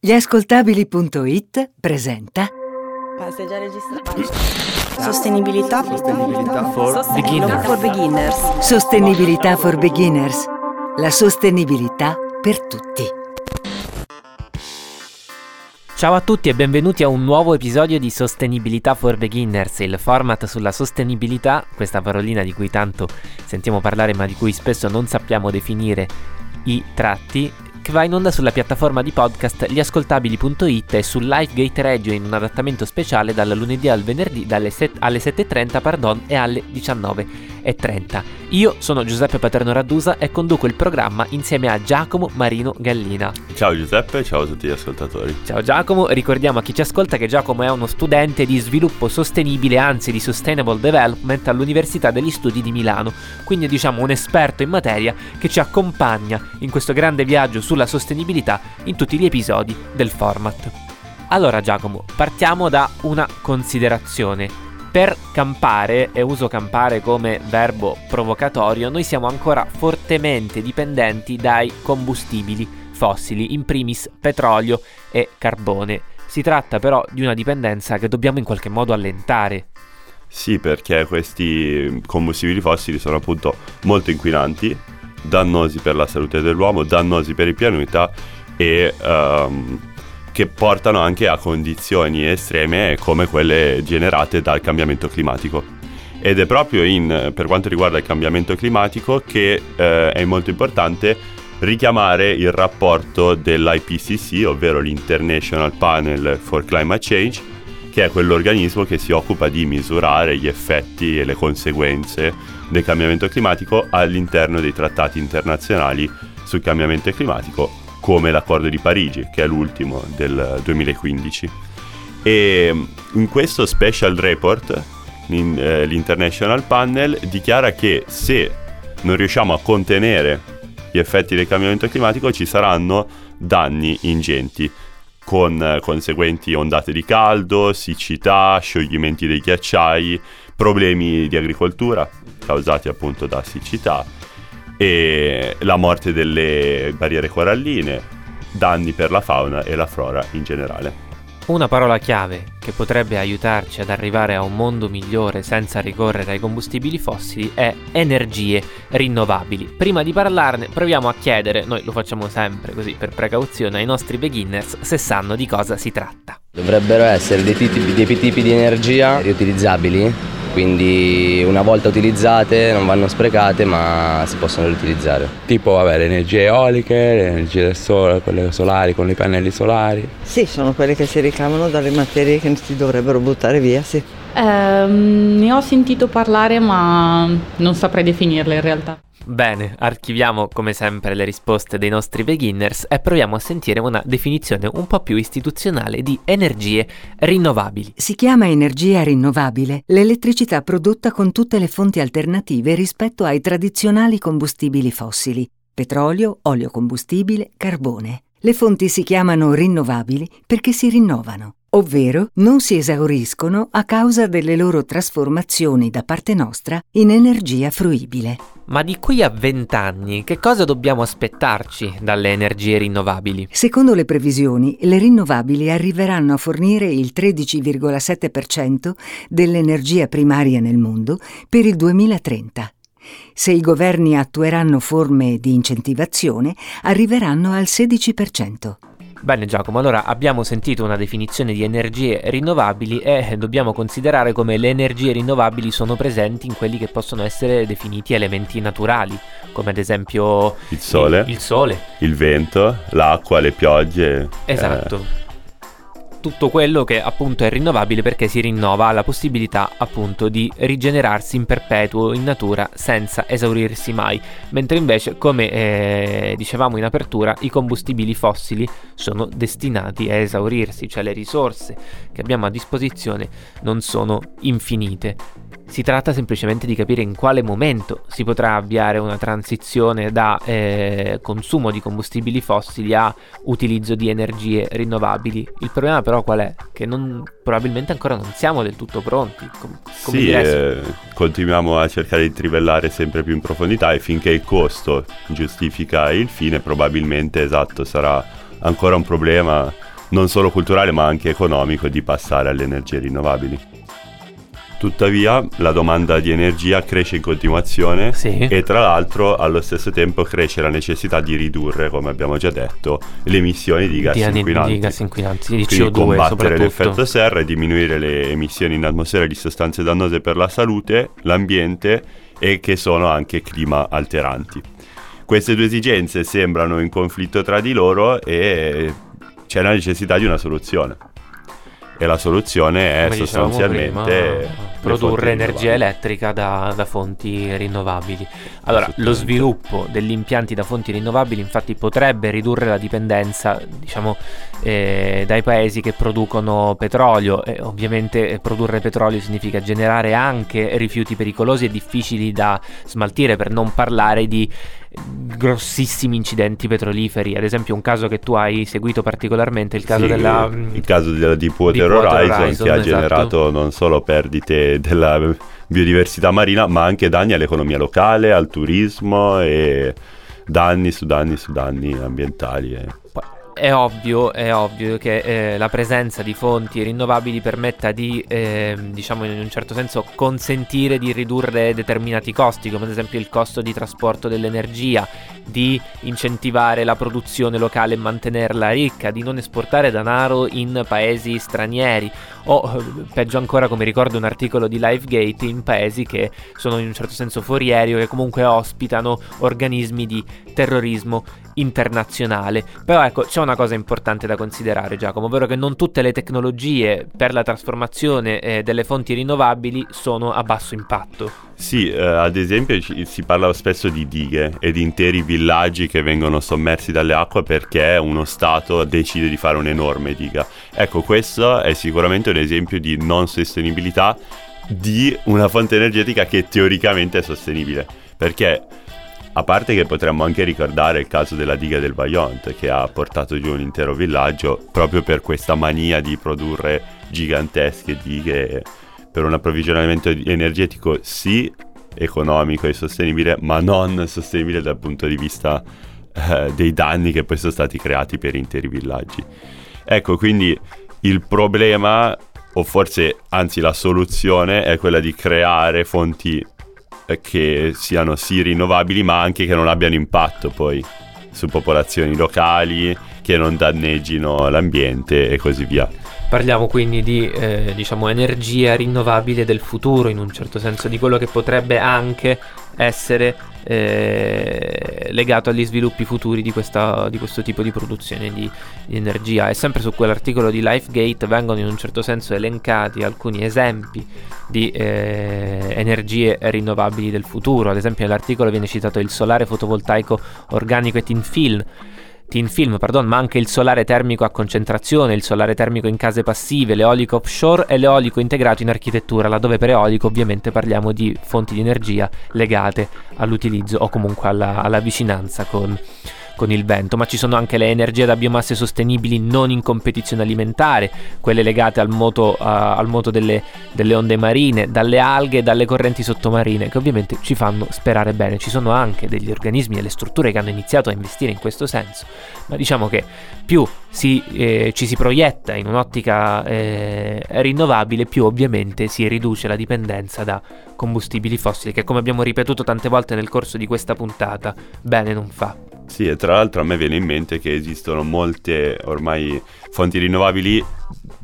Gli ascoltabili.it presenta Ma sei già registrato? Sostenibilità. Sostenibilità for Sostenibilità for beginners. Sostenibilità for Beginners. La sostenibilità per tutti. Ciao a tutti e benvenuti a un nuovo episodio di Sostenibilità for Beginners, il format sulla sostenibilità, questa parolina di cui tanto sentiamo parlare ma di cui spesso non sappiamo definire i tratti che va in onda sulla piattaforma di podcast gliascoltabili.it e su Lifegate Radio in un adattamento speciale dal lunedì al venerdì dalle set- alle 7.30 pardon, e alle 19.30. Io sono Giuseppe Paterno Raddusa e conduco il programma insieme a Giacomo Marino Gallina. Ciao Giuseppe, ciao a tutti gli ascoltatori. Ciao Giacomo, ricordiamo a chi ci ascolta che Giacomo è uno studente di sviluppo sostenibile, anzi di Sustainable Development all'Università degli Studi di Milano, quindi diciamo un esperto in materia che ci accompagna in questo grande viaggio sulla sostenibilità in tutti gli episodi del format. Allora Giacomo, partiamo da una considerazione. Per campare, e uso campare come verbo provocatorio, noi siamo ancora fortemente dipendenti dai combustibili fossili, in primis petrolio e carbone. Si tratta però di una dipendenza che dobbiamo in qualche modo allentare. Sì, perché questi combustibili fossili sono appunto molto inquinanti, dannosi per la salute dell'uomo, dannosi per il pianeta e ehm, che portano anche a condizioni estreme come quelle generate dal cambiamento climatico. Ed è proprio in, per quanto riguarda il cambiamento climatico che eh, è molto importante richiamare il rapporto dell'IPCC, ovvero l'International Panel for Climate Change, che è quell'organismo che si occupa di misurare gli effetti e le conseguenze del cambiamento climatico all'interno dei trattati internazionali sul cambiamento climatico, come l'accordo di Parigi, che è l'ultimo del 2015. E in questo special report eh, l'International Panel dichiara che se non riusciamo a contenere gli effetti del cambiamento climatico ci saranno danni ingenti con eh, conseguenti ondate di caldo, siccità, scioglimenti dei ghiacciai, problemi di agricoltura causati appunto da siccità e la morte delle barriere coralline, danni per la fauna e la flora in generale. Una parola chiave che potrebbe aiutarci ad arrivare a un mondo migliore senza ricorrere ai combustibili fossili è energie rinnovabili. Prima di parlarne proviamo a chiedere, noi lo facciamo sempre così per precauzione ai nostri beginners, se sanno di cosa si tratta. Dovrebbero essere dei tipi, dei tipi di energia riutilizzabili, quindi una volta utilizzate non vanno sprecate ma si possono riutilizzare. Tipo vabbè, le energie eoliche, le energie del sole, quelle solari con i pannelli solari. Sì, sono quelle che si ricavano dalle materie che si dovrebbero buttare via, sì. Ehm, ne ho sentito parlare ma non saprei definirle in realtà. Bene, archiviamo come sempre le risposte dei nostri beginners e proviamo a sentire una definizione un po' più istituzionale di energie rinnovabili. Si chiama energia rinnovabile l'elettricità prodotta con tutte le fonti alternative rispetto ai tradizionali combustibili fossili, petrolio, olio combustibile, carbone. Le fonti si chiamano rinnovabili perché si rinnovano, ovvero non si esauriscono a causa delle loro trasformazioni da parte nostra in energia fruibile. Ma di qui a 20 anni, che cosa dobbiamo aspettarci dalle energie rinnovabili? Secondo le previsioni, le rinnovabili arriveranno a fornire il 13,7% dell'energia primaria nel mondo per il 2030. Se i governi attueranno forme di incentivazione, arriveranno al 16%. Bene Giacomo, allora abbiamo sentito una definizione di energie rinnovabili e dobbiamo considerare come le energie rinnovabili sono presenti in quelli che possono essere definiti elementi naturali, come ad esempio Il sole, il, il sole. il vento, l'acqua, le piogge. Esatto. Tutto quello che appunto è rinnovabile perché si rinnova ha la possibilità appunto di rigenerarsi in perpetuo in natura senza esaurirsi mai, mentre invece come eh, dicevamo in apertura i combustibili fossili sono destinati a esaurirsi, cioè le risorse che abbiamo a disposizione non sono infinite. Si tratta semplicemente di capire in quale momento si potrà avviare una transizione da eh, consumo di combustibili fossili a utilizzo di energie rinnovabili. Il problema però qual è? Che non, probabilmente ancora non siamo del tutto pronti. Com- Sì, eh, continuiamo a cercare di trivellare sempre più in profondità e finché il costo giustifica il fine, probabilmente esatto, sarà ancora un problema non solo culturale ma anche economico di passare alle energie rinnovabili. Tuttavia la domanda di energia cresce in continuazione Sì. e tra l'altro allo stesso tempo cresce la necessità di ridurre, come abbiamo già detto, le emissioni di gas di, inquinanti. di gas inquinanti, di Quindi CO2 combattere l'effetto serra e diminuire le emissioni in atmosfera di sostanze dannose per la salute, l'ambiente e che sono anche clima alteranti. Queste due esigenze sembrano in conflitto tra di loro e c'è la necessità di una soluzione. E la soluzione è Come sostanzialmente prima, produrre energia elettrica da, da fonti rinnovabili. Allora, lo sviluppo degli impianti da fonti rinnovabili infatti potrebbe ridurre la dipendenza, diciamo, eh, dai paesi che producono petrolio. E ovviamente produrre petrolio significa generare anche rifiuti pericolosi e difficili da smaltire, per non parlare di grossissimi incidenti petroliferi. Ad esempio, un caso che tu hai seguito particolarmente, il caso Sì, della il caso della Deepwater, Deepwater Horizon, Horizon, che ha esatto. generato non solo perdite della biodiversità marina ma anche danni all'economia locale, al turismo e danni su danni su danni ambientali. e- È ovvio, è ovvio che eh, la presenza di fonti rinnovabili permetta di, ehm, diciamo in un certo senso, consentire di ridurre determinati costi, come ad esempio il costo di trasporto dell'energia, di incentivare la produzione locale e mantenerla ricca, di non esportare denaro in paesi stranieri o peggio ancora come ricordo un articolo di LiveGate in paesi che sono in un certo senso fuorieri o che comunque ospitano organismi di terrorismo internazionale. Però ecco, c'è una cosa importante da considerare Giacomo, ovvero che non tutte le tecnologie per la trasformazione eh, delle fonti rinnovabili sono a basso impatto. Sì, eh, ad esempio ci- si parla spesso di dighe e di interi villaggi che vengono sommersi dalle acque perché uno Stato decide di fare un'enorme diga. Ecco, questo è sicuramente un esempio di non sostenibilità di una fonte energetica che teoricamente è sostenibile. Perché a parte che potremmo anche ricordare il caso della diga del Vajont che ha portato giù un intero villaggio proprio per questa mania di produrre gigantesche dighe per un approvvigionamento energetico sì economico e sostenibile, ma non sostenibile dal punto di vista eh, dei danni che poi sono stati creati per interi villaggi. Ecco, quindi il problema, o forse anzi la soluzione, è quella di creare fonti eh, che siano sì rinnovabili, ma anche che non abbiano impatto poi su popolazioni locali, che non danneggino l'ambiente e così via. Parliamo quindi di eh, diciamo energia rinnovabile del futuro in un certo senso, di quello che potrebbe anche essere eh, legato agli sviluppi futuri di, questa- di questo tipo di produzione di, di energia. E sempre su quell'articolo di LifeGate vengono in un certo senso elencati alcuni esempi di eh, energie rinnovabili del futuro. Ad esempio nell'articolo viene citato il solare fotovoltaico organico e tin film tin film, pardon, ma anche il solare termico a concentrazione, il solare termico in case passive, l'eolico offshore e l'eolico integrato in architettura, laddove per eolico ovviamente parliamo di fonti di energia legate all'utilizzo o comunque alla, alla vicinanza con, con il vento, ma ci sono anche le energie da biomasse sostenibili non in competizione alimentare, quelle legate al moto, a- al moto delle, delle onde marine, dalle alghe e dalle correnti sottomarine, che ovviamente ci fanno sperare bene. Ci sono anche degli organismi e le strutture che hanno iniziato a investire in questo senso, ma diciamo che più si, eh, ci si proietta in un'ottica eh, rinnovabile, più ovviamente si riduce la dipendenza da combustibili fossili, che come abbiamo ripetuto tante volte nel corso di questa puntata, bene non fa. Sì, e tra l'altro a me viene in mente che esistono molte ormai fonti rinnovabili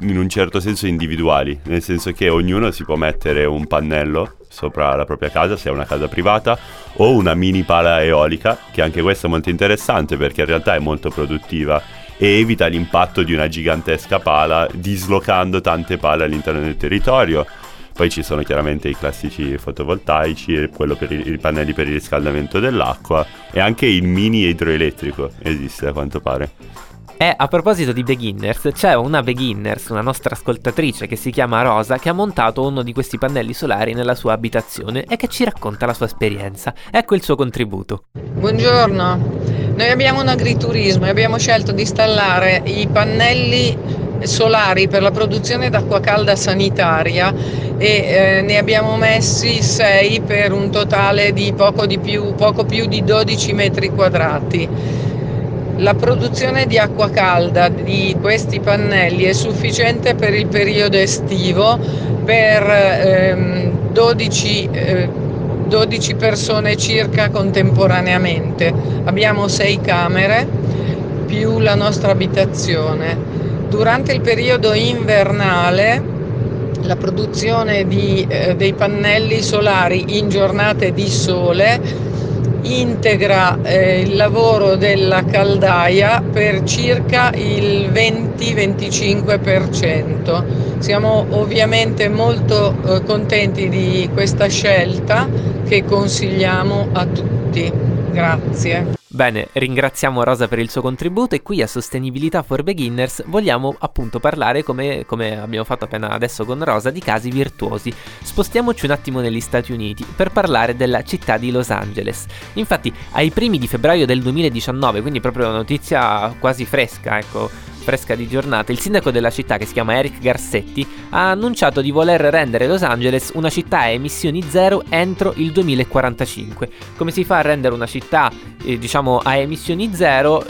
in un certo senso individuali, nel senso che ognuno si può mettere un pannello sopra la propria casa, se è una casa privata, o una mini pala eolica, che anche questa è molto interessante perché in realtà è molto produttiva e evita l'impatto di una gigantesca pala dislocando tante pale all'interno del territorio. Poi ci sono chiaramente i classici fotovoltaici, e quello per i, i pannelli per il riscaldamento dell'acqua e anche il mini idroelettrico esiste a quanto pare. E a proposito di beginners, c'è una beginners, una nostra ascoltatrice che si chiama Rosa, che ha montato uno di questi pannelli solari nella sua abitazione e che ci racconta la sua esperienza. Ecco il suo contributo. Buongiorno, noi abbiamo un agriturismo e abbiamo scelto di installare i pannelli solari per la produzione d'acqua calda sanitaria e eh, ne abbiamo messi 6 per un totale di poco, di più, poco più di 12 metri quadrati. La produzione di acqua calda di questi pannelli è sufficiente per il periodo estivo per ehm, 12, eh, 12 persone circa contemporaneamente. Abbiamo sei camere più la nostra abitazione. Durante il periodo invernale la produzione di, eh, dei pannelli solari in giornate di sole integra eh, il lavoro della caldaia per circa il 20-25%. Siamo ovviamente molto eh, contenti di questa scelta che consigliamo a tutti. Grazie. Bene, ringraziamo Rosa per il suo contributo e qui a Sostenibilità for Beginners vogliamo appunto parlare, come, come, abbiamo fatto appena adesso con Rosa, di casi virtuosi. Spostiamoci un attimo negli Stati Uniti per parlare della città di Los Angeles. Infatti, ai primi di febbraio del 2019, quindi proprio una notizia quasi fresca, ecco, fresca di giornata, il sindaco della città, che si chiama Eric Garcetti, ha annunciato di voler rendere Los Angeles una città a emissioni zero entro il 2045. Come si fa a rendere una città, eh, diciamo, a emissioni zero?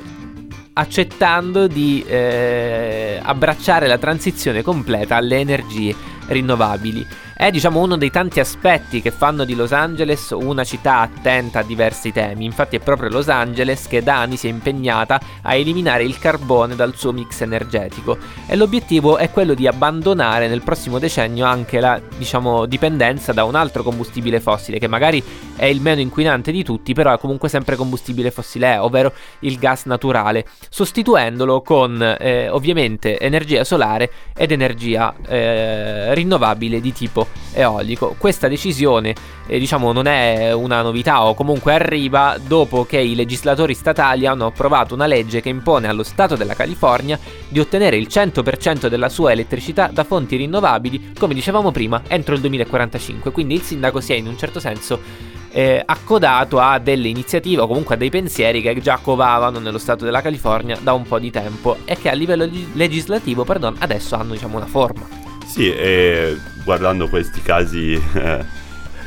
accettando di eh, abbracciare la transizione completa alle energie rinnovabili. È diciamo uno dei tanti aspetti che fanno di Los Angeles una città attenta a diversi temi. Infatti è proprio Los Angeles che da anni si è impegnata a eliminare il carbone dal suo mix energetico e l'obiettivo è quello di abbandonare nel prossimo decennio anche la diciamo dipendenza da un altro combustibile fossile che magari è il meno inquinante di tutti, però è comunque sempre combustibile fossile, ovvero il gas naturale, sostituendolo con eh, ovviamente energia solare ed energia eh, rinnovabile di tipo eolico. Questa decisione eh, diciamo non è una novità o comunque arriva dopo che i legislatori statali hanno approvato una legge che impone allo Stato della California di ottenere il 100% della sua elettricità da fonti rinnovabili, come dicevamo prima, entro il 2045. Quindi il sindaco si è in un certo senso eh, accodato a delle iniziative o comunque a dei pensieri che già covavano nello Stato della California da un po' di tempo e che a livello legislativo, perdon, adesso hanno diciamo una forma. Sì, e guardando questi casi, eh,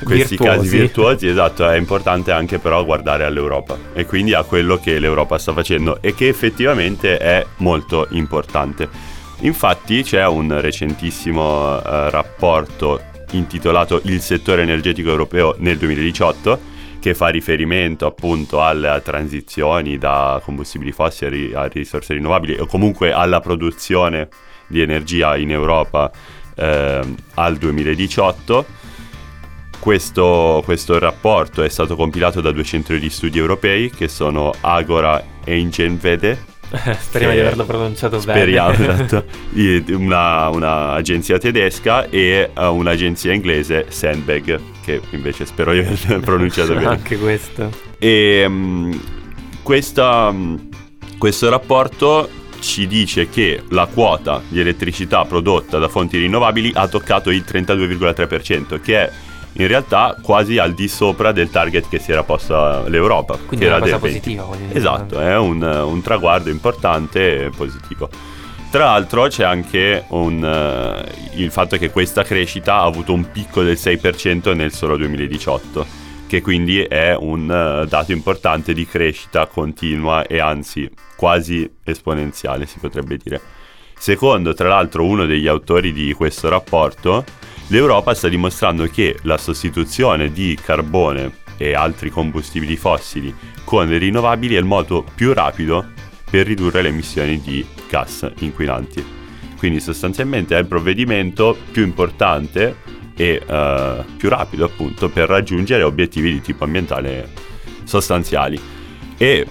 questi virtuosi. casi virtuosi, esatto, è importante anche però guardare all'Europa e quindi a quello che l'Europa sta facendo e che effettivamente è molto importante. Infatti c'è un recentissimo eh, rapporto intitolato Il settore energetico europeo nel 2018 che fa riferimento appunto alle transizioni da combustibili fossili a risorse rinnovabili o comunque alla produzione di energia in Europa eh, al 2018. Questo, questo, rapporto è stato compilato da due centri di studi europei che sono Agora e Ingenvede. Speriamo di averlo pronunciato speriamo, bene. Speriamo, esatto. Una, un'agenzia tedesca e uh, un'agenzia inglese, Sandbag, che invece spero di aver pronunciato bene. Anche questo. E um, questa, um, questo rapporto ci dice che la quota di elettricità prodotta da fonti rinnovabili ha toccato il 32,3%, che è in realtà quasi al di sopra del target che si era posta l'Europa. Quindi è una cosa positiva. Esatto, è un, un, traguardo importante e positivo. Tra l'altro c'è anche un, uh, il fatto che questa crescita ha avuto un picco del 6% nel solo 2018 che quindi è un uh, dato importante di crescita continua e anzi quasi esponenziale si potrebbe dire. Secondo tra l'altro uno degli autori di questo rapporto, l'Europa sta dimostrando che la sostituzione di carbone e altri combustibili fossili con le rinnovabili è il modo più rapido per ridurre le emissioni di gas inquinanti. Quindi sostanzialmente è il provvedimento più importante e uh, più rapido appunto per raggiungere obiettivi di tipo ambientale sostanziali. E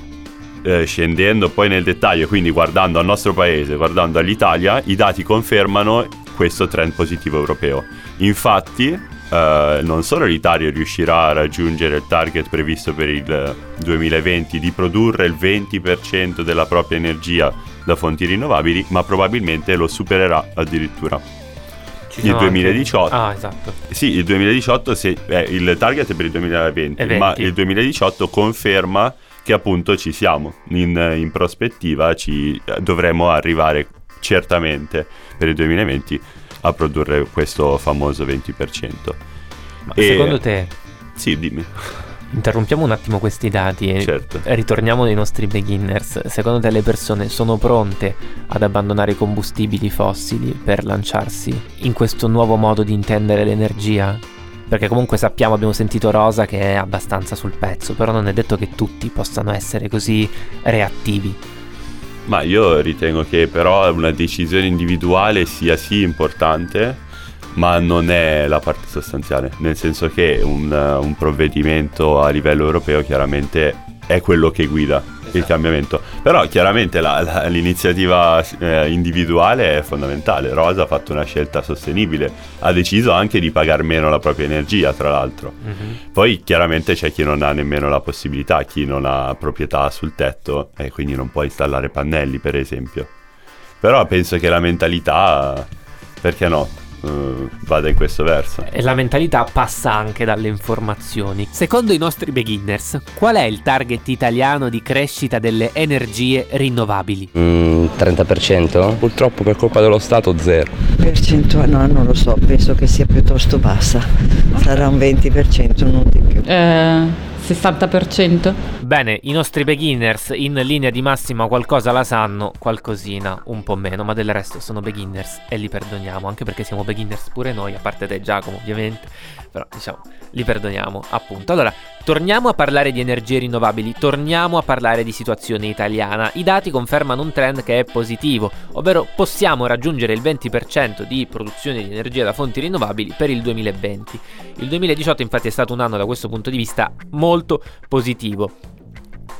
eh, scendendo poi nel dettaglio, quindi guardando al nostro paese, guardando all'Italia, i dati confermano questo trend positivo europeo. Infatti, eh, non solo l'Italia riuscirà a raggiungere il target previsto per il 2020 di produrre il 20% della propria energia da fonti rinnovabili, ma probabilmente lo supererà addirittura il 2018. Anche... Ah, esatto. Sì, il 2018, se, eh, il target è per il 2020, ma il 2018 conferma che appunto ci siamo. In, in prospettiva ci dovremo arrivare certamente per il 2020 a produrre questo famoso 20%. Ma e... secondo te... Sì, dimmi. Interrompiamo un attimo questi dati e Certo. ritorniamo nei nostri beginners. Secondo te le persone sono pronte ad abbandonare i combustibili fossili per lanciarsi in questo nuovo modo di intendere l'energia? Perché comunque sappiamo, abbiamo sentito Rosa che è abbastanza sul pezzo, però non è detto che tutti possano essere così reattivi. Ma io ritengo che però una decisione individuale sia sì importante, ma non è la parte sostanziale, nel senso che un, un provvedimento a livello europeo chiaramente è quello che guida il cambiamento. Però chiaramente la- la- l'iniziativa eh, individuale è fondamentale. Rosa ha fatto una scelta sostenibile, ha deciso anche di pagare meno la propria energia, tra l'altro. Poi chiaramente c'è chi non ha nemmeno la possibilità, chi non ha proprietà sul tetto e quindi non può installare pannelli, per esempio. Però penso che la mentalità, perché no, eh, vada in questo verso. E la mentalità passa anche dalle informazioni. Secondo i nostri beginners, qual è il target italiano di crescita delle energie rinnovabili? Mm, 30%? Purtroppo per colpa dello Stato zero. Percentuale, no, non lo so, penso che sia piuttosto bassa. Sarà un 20%, non di più. Eh, 60%? Bene, i nostri beginners in linea di massima qualcosa la sanno, qualcosina un po' meno, ma del resto sono beginners e li perdoniamo, anche perché siamo beginners pure noi, a parte te Giacomo ovviamente, però diciamo, li perdoniamo appunto. Allora, torniamo a parlare di energie rinnovabili, torniamo a parlare di situazione italiana. I dati confermano un trend che è positivo, ovvero possiamo raggiungere il 20% di produzione di energia da fonti rinnovabili per il 2020. Il 2018 infatti è stato un anno da questo punto di vista molto positivo.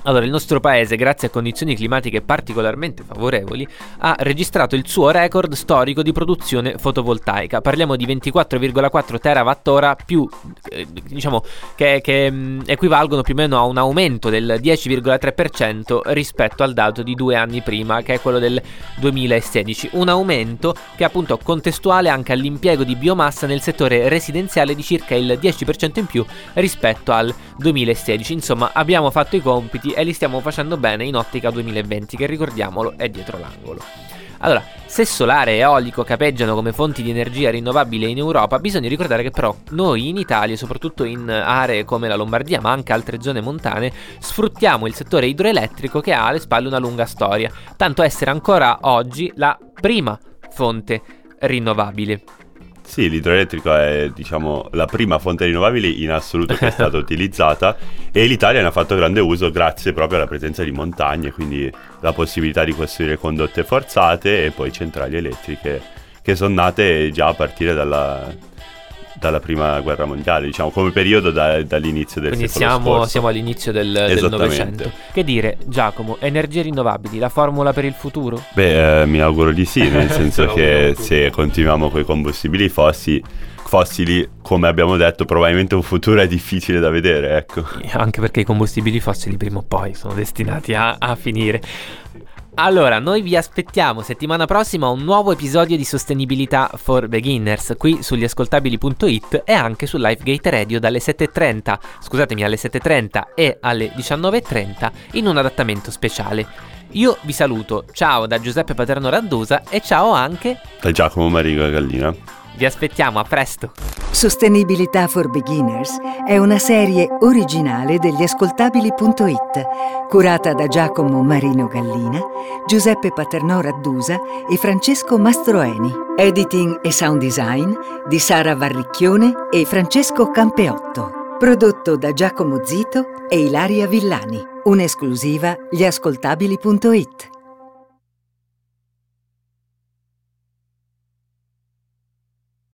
Allora, il nostro paese, grazie a condizioni climatiche particolarmente favorevoli, ha registrato il suo record storico di produzione fotovoltaica. Parliamo di 24,4 terawattora più, eh, diciamo, che, che, mh, equivalgono più o meno a un aumento del 10,3% rispetto al dato di due anni prima, che è quello del 2016. Un aumento che è appunto contestuale anche all'impiego di biomassa nel settore residenziale di circa il 10% in più rispetto al 2016. Insomma, abbiamo fatto i compiti e li stiamo facendo bene in ottica 2020, che ricordiamolo è dietro l'angolo. Allora, se solare e eolico capeggiano come fonti di energia rinnovabile in Europa, bisogna ricordare che però noi in Italia, soprattutto in aree come la Lombardia, ma anche altre zone montane, sfruttiamo il settore idroelettrico che ha alle spalle una lunga storia, tanto essere ancora oggi la prima fonte rinnovabile. Sì, l'idroelettrico è diciamo la prima fonte rinnovabile in assoluto che è stata utilizzata e l'Italia ne ha fatto grande uso grazie proprio alla presenza di montagne, quindi la possibilità di costruire condotte forzate e poi centrali elettriche che sono nate già a partire dalla, dalla prima guerra mondiale, diciamo come periodo da- dall'inizio del Quindi secolo siamo, scorso. siamo all'inizio del, del. Novecento. Che dire, Giacomo, energie rinnovabili, la formula per il futuro? Beh, eh, mi auguro di sì, nel senso che se continuiamo con i combustibili fossi- fossili, come abbiamo detto, probabilmente un futuro è difficile da vedere, ecco. Anche perché i combustibili fossili prima o poi sono destinati a, a finire. Allora, noi vi aspettiamo settimana prossima un nuovo episodio di Sostenibilità for Beginners qui sugli ascoltabili.it e anche su Lifegate Radio dalle 7.30, scusatemi, alle 7.30 e alle 19.30 in un adattamento speciale. Io vi saluto, ciao da Giuseppe Paterno Raddusa e ciao anche, Da Giacomo Marigo e Gallina. vi aspettiamo, a presto! Sostenibilità for Beginners è una serie originale degli ascoltabili.it, curata da Giacomo Marino Gallina, Giuseppe Paternò Raddusa e Francesco Mastroeni. Editing e sound design di Sara Varricchione e Francesco Campeotto. Prodotto da Giacomo Zito e Ilaria Villani. Un'esclusiva gli ascoltabili.it.